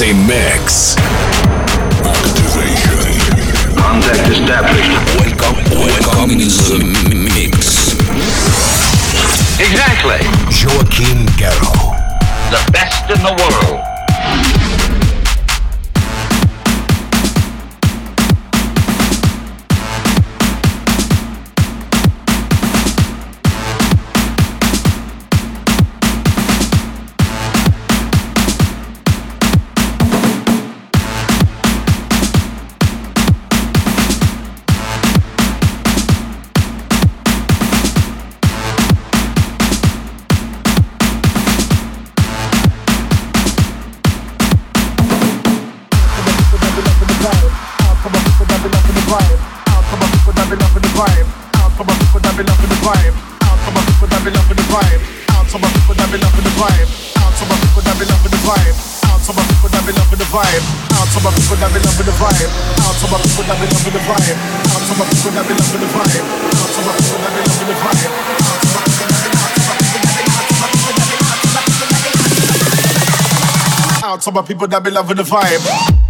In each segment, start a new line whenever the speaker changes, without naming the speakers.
Your
Mix.
Activation.
Contact established.
Welcome, welcome in the mix.
Exactly.
Joachim Garraud.
The best in the world.
some of people that be loving the vibe.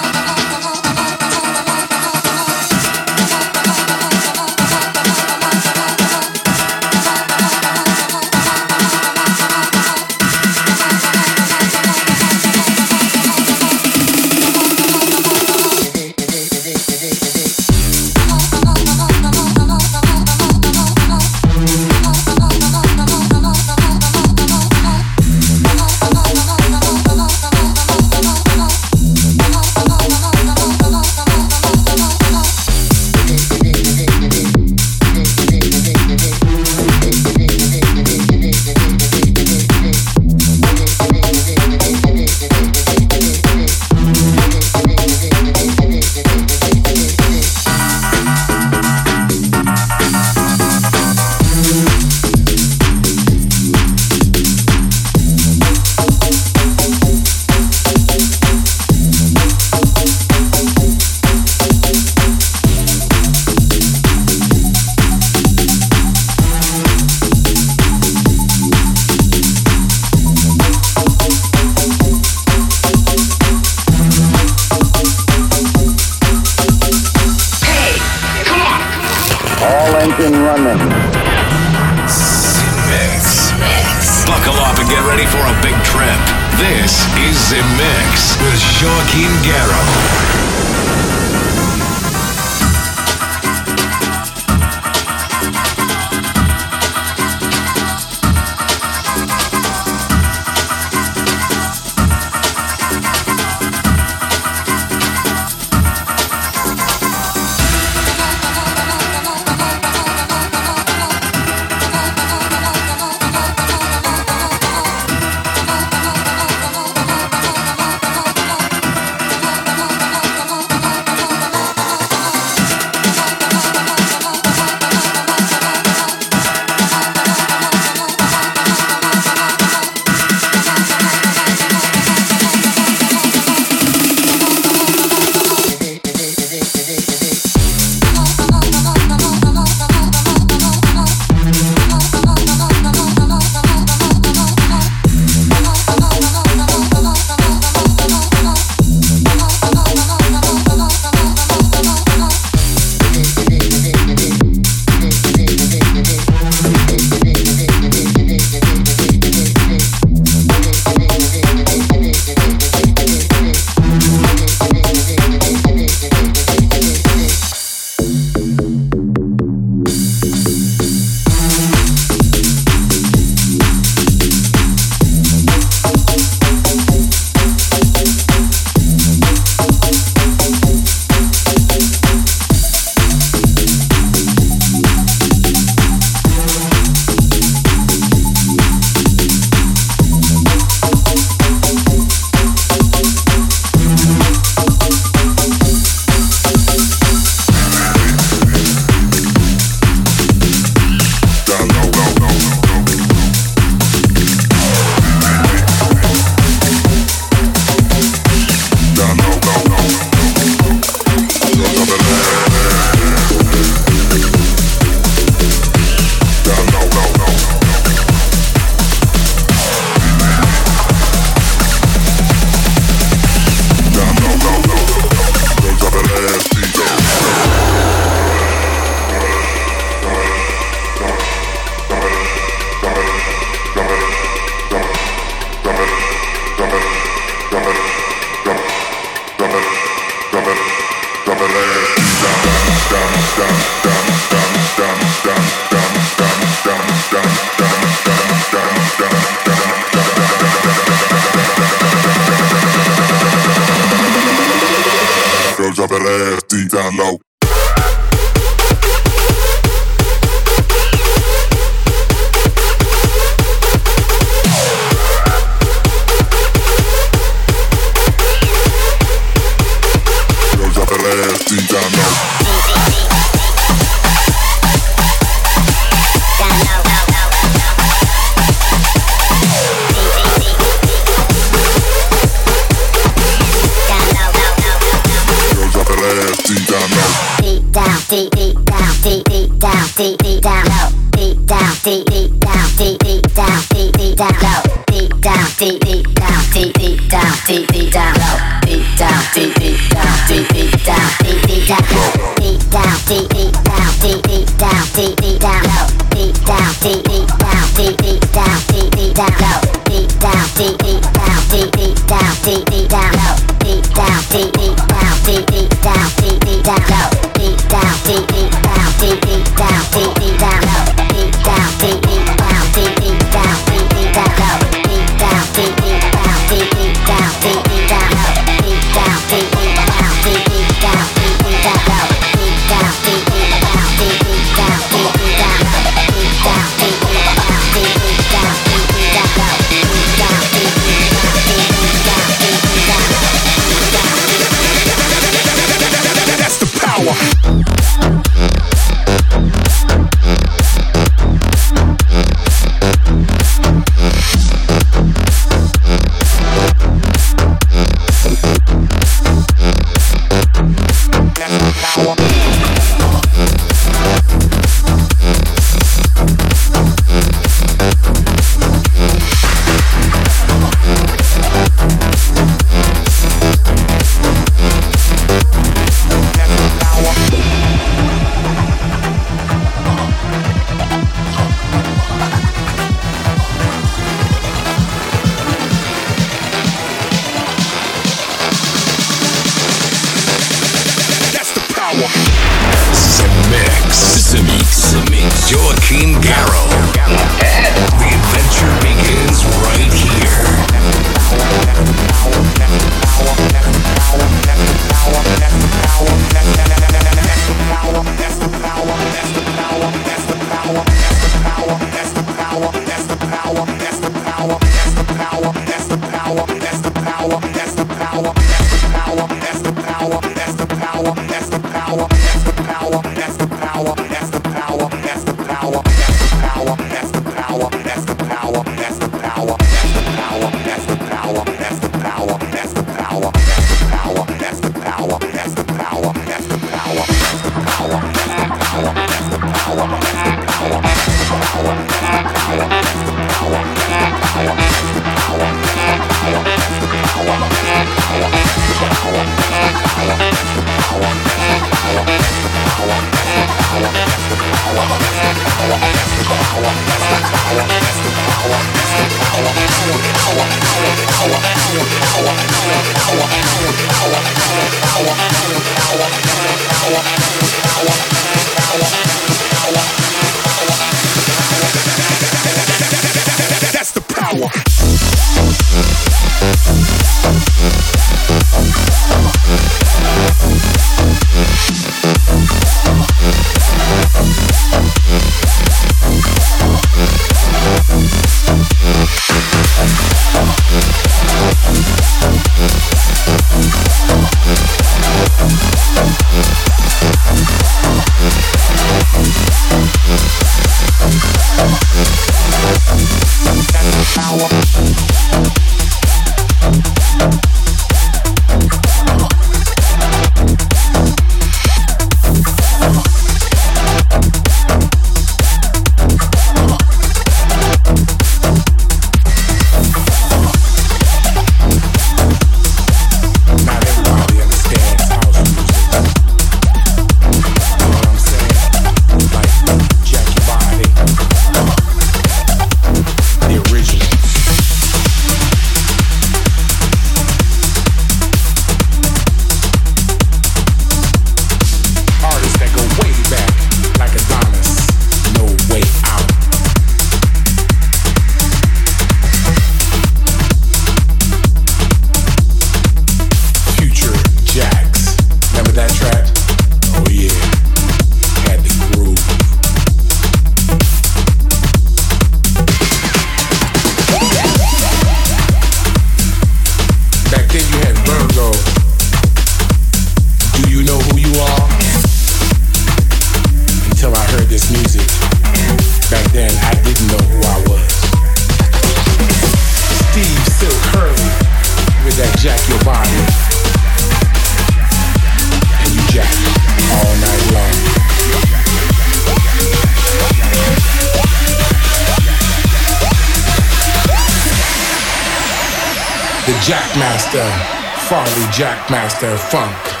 Jackmaster Funk.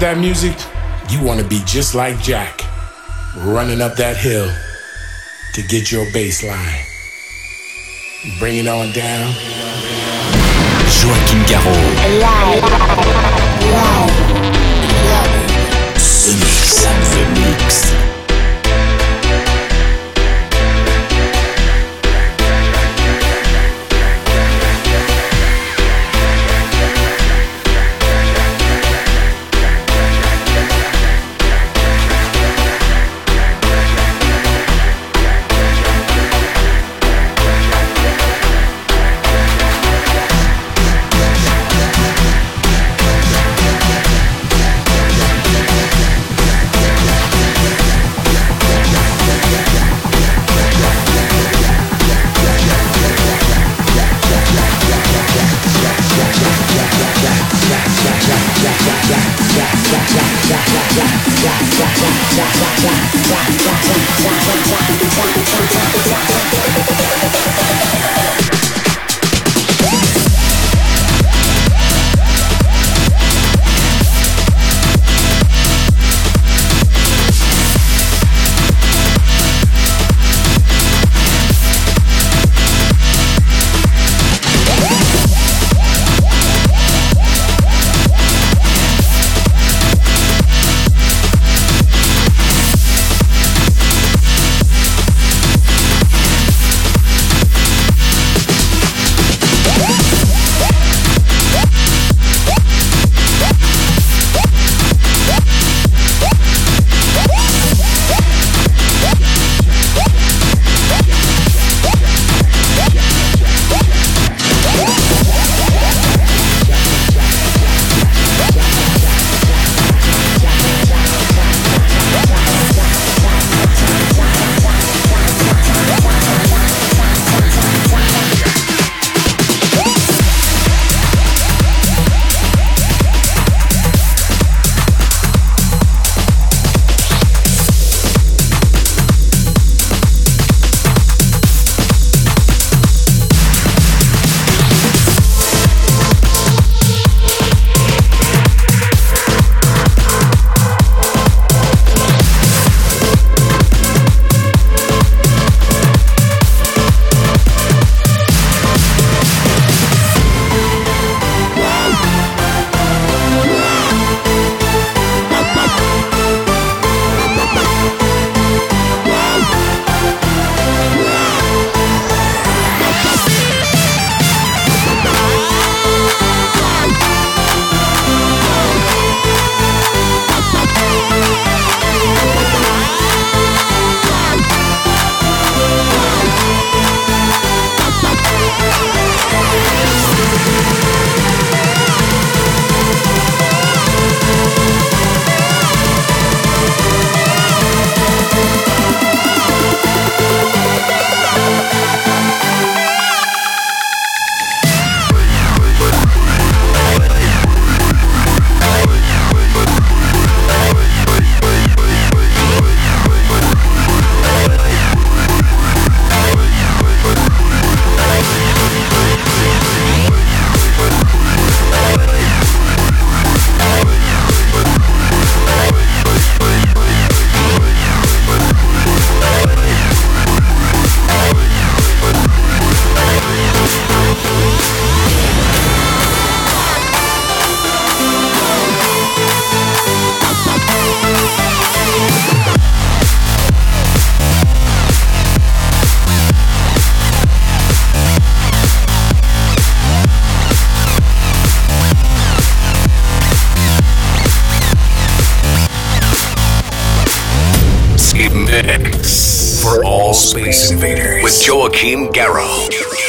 Heard that music, you want to be just like Jack, running up that hill to get your bass line. Bring it on down.
Joachim Garraud. Live. Live. The Mix. The Mix.
Joachim Garraud.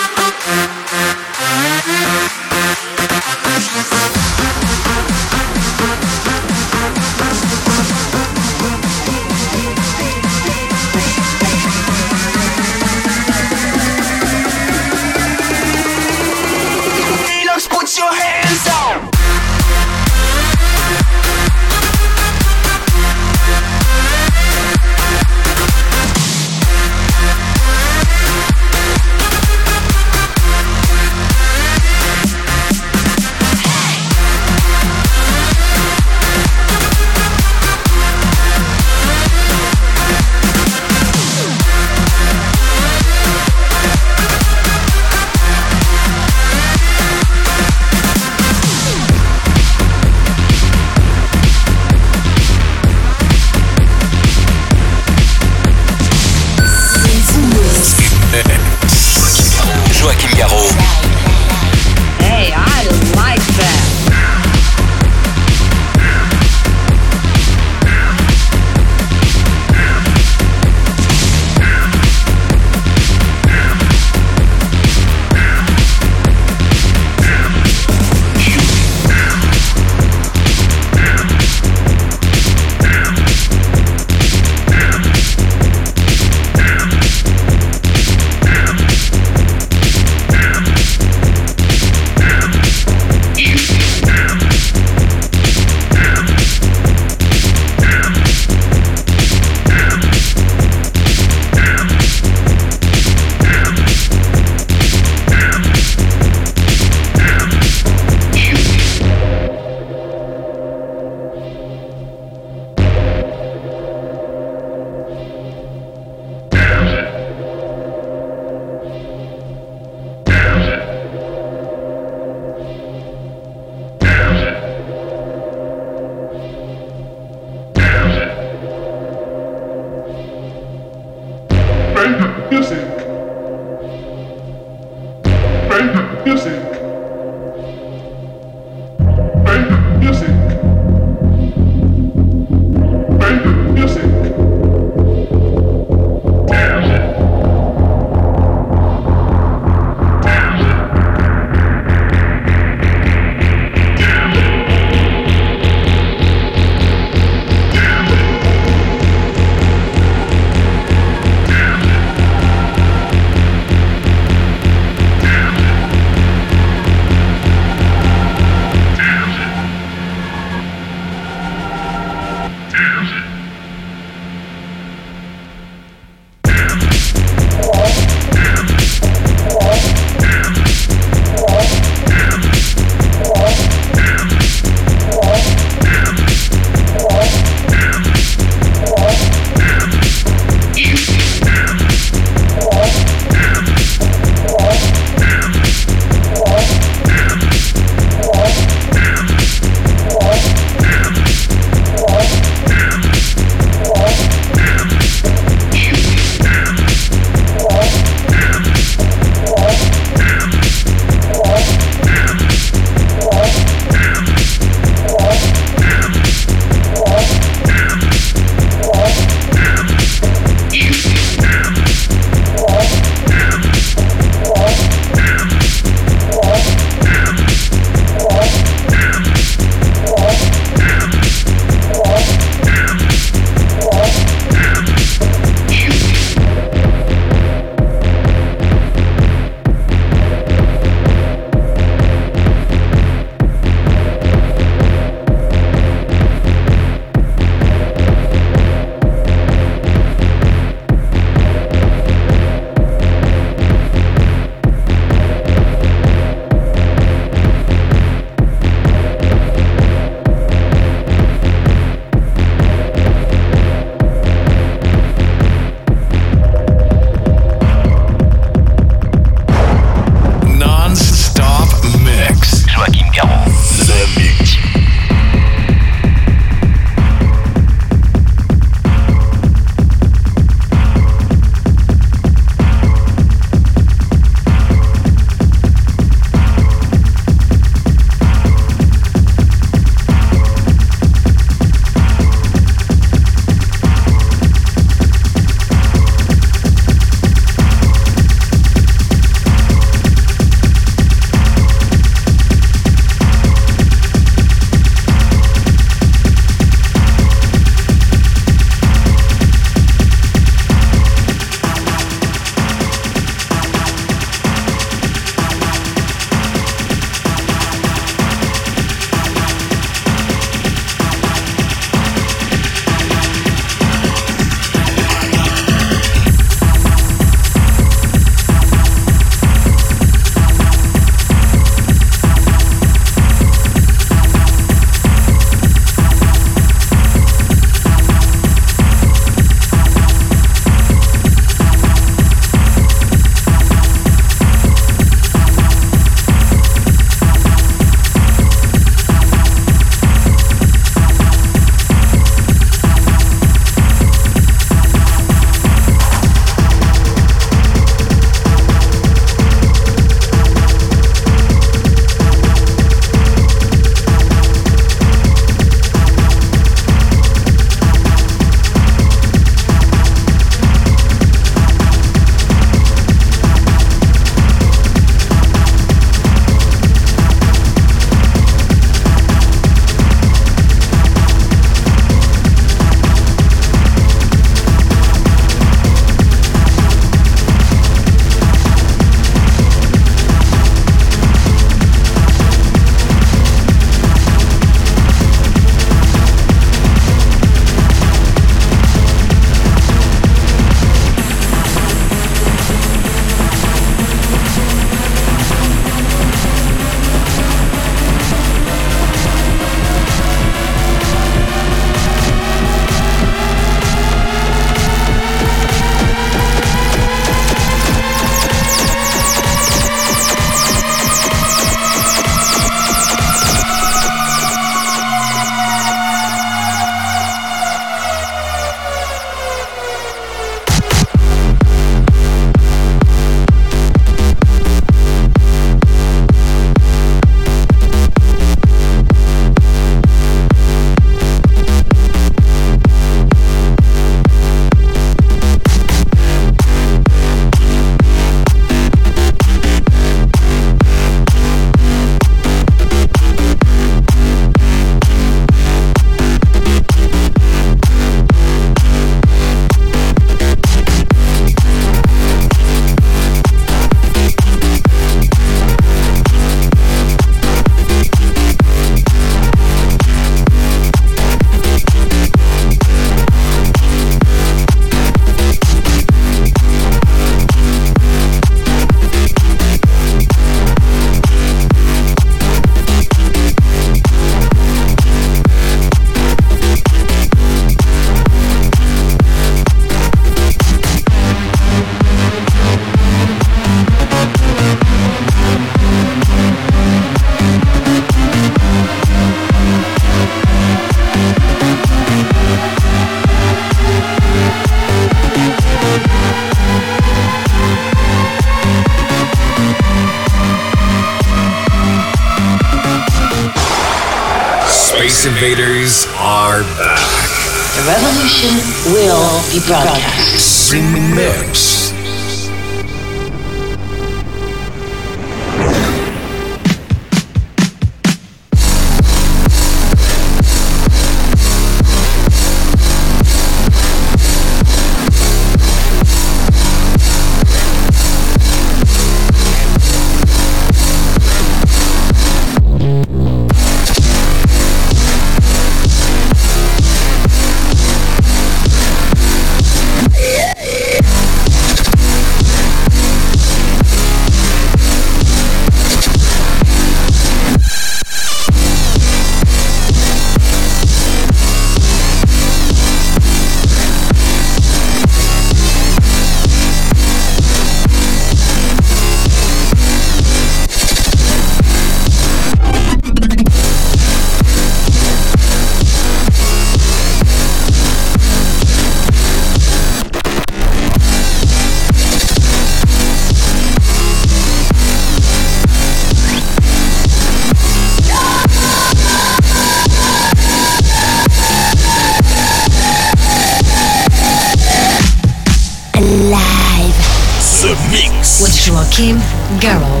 Joachim Garraud.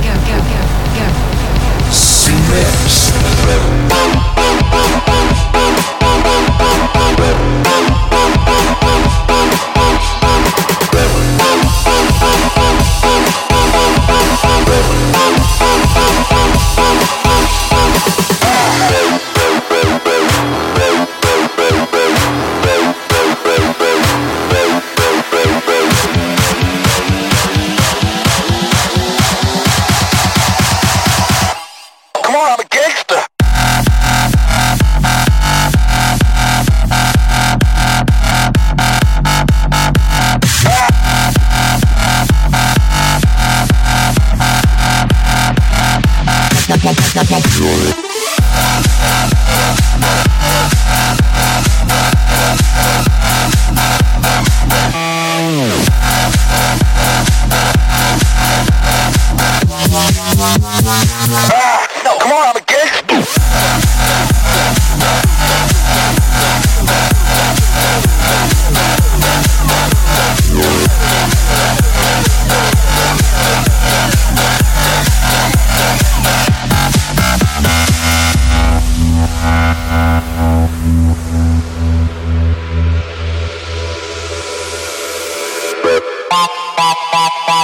No,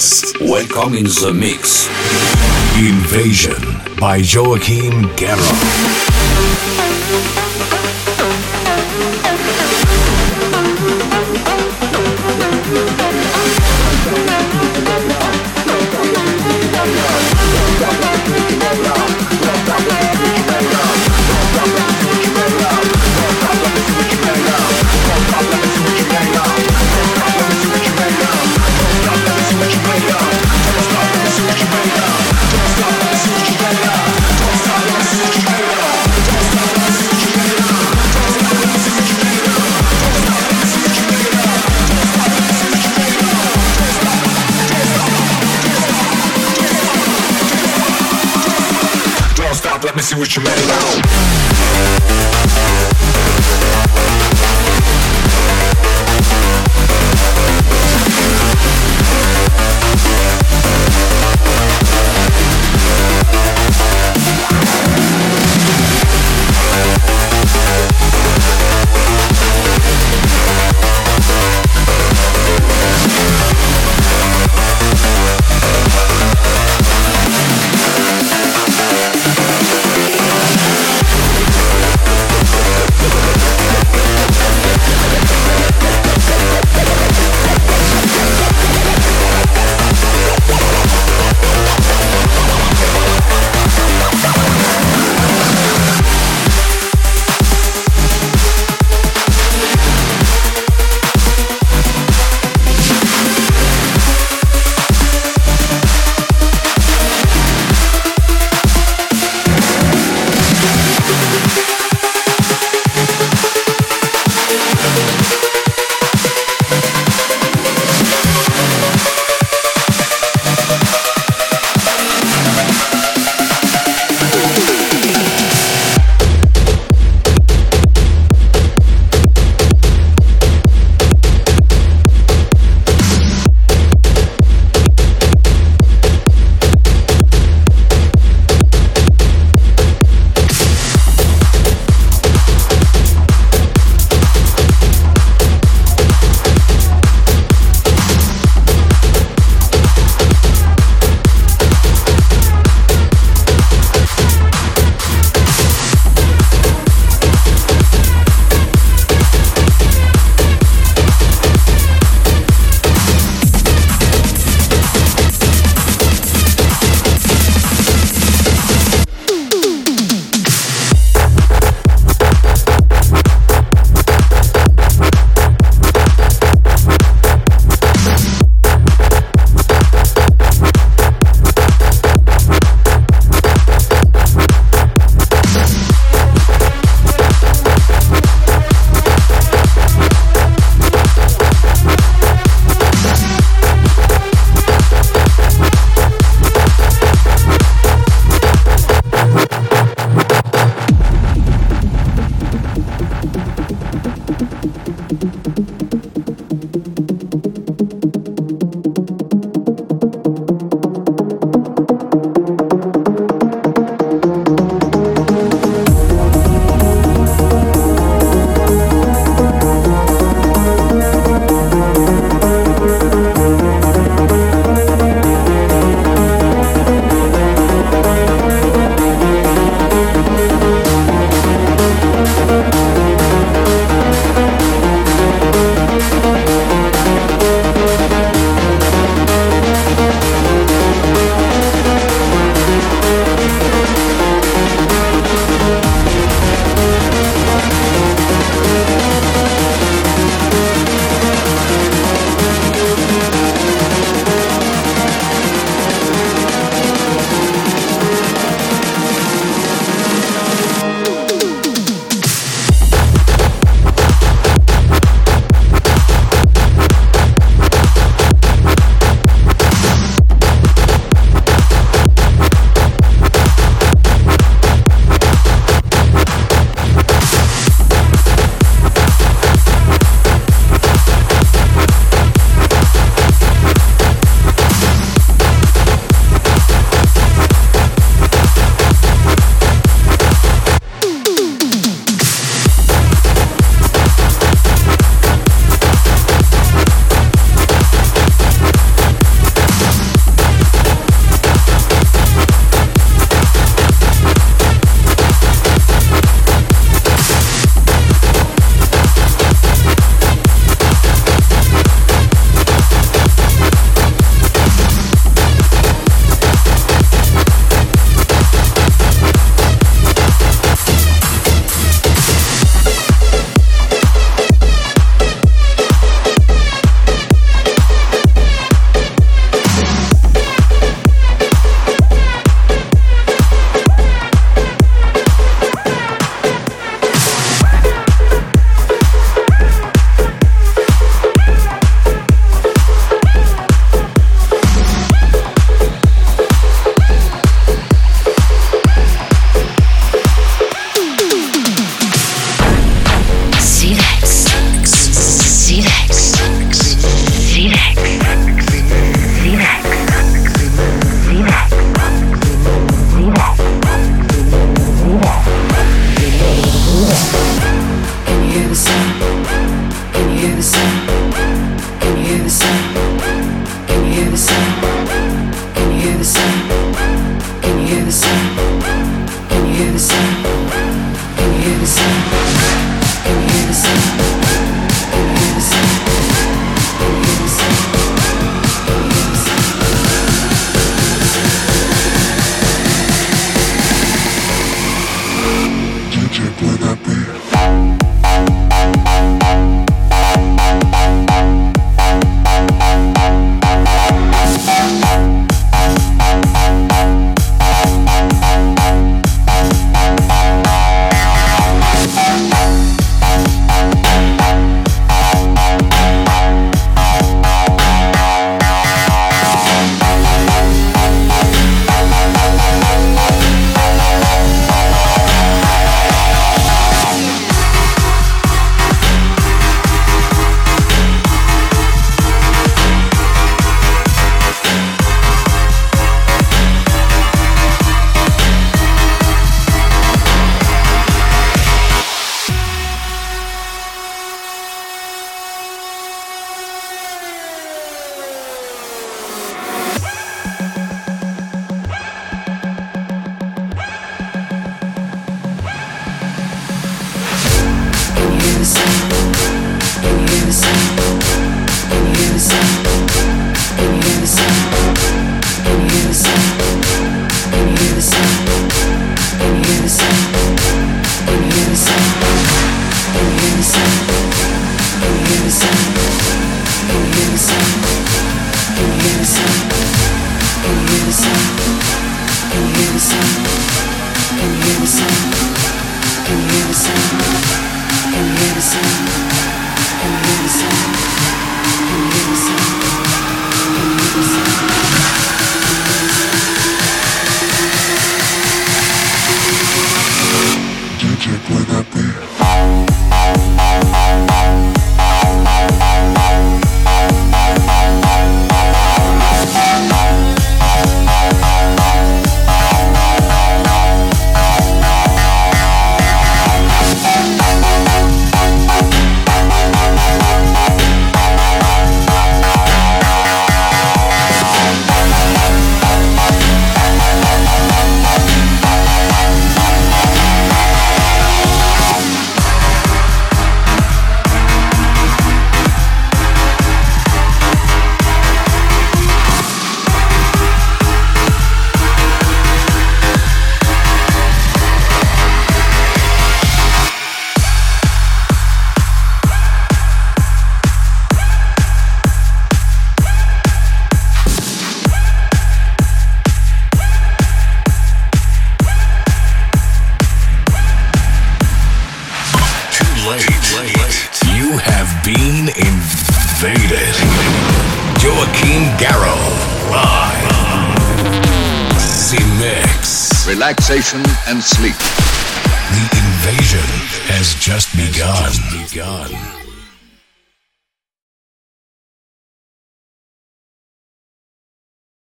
this.
Welcome in the mix.
Invasion by Joachim Garraud.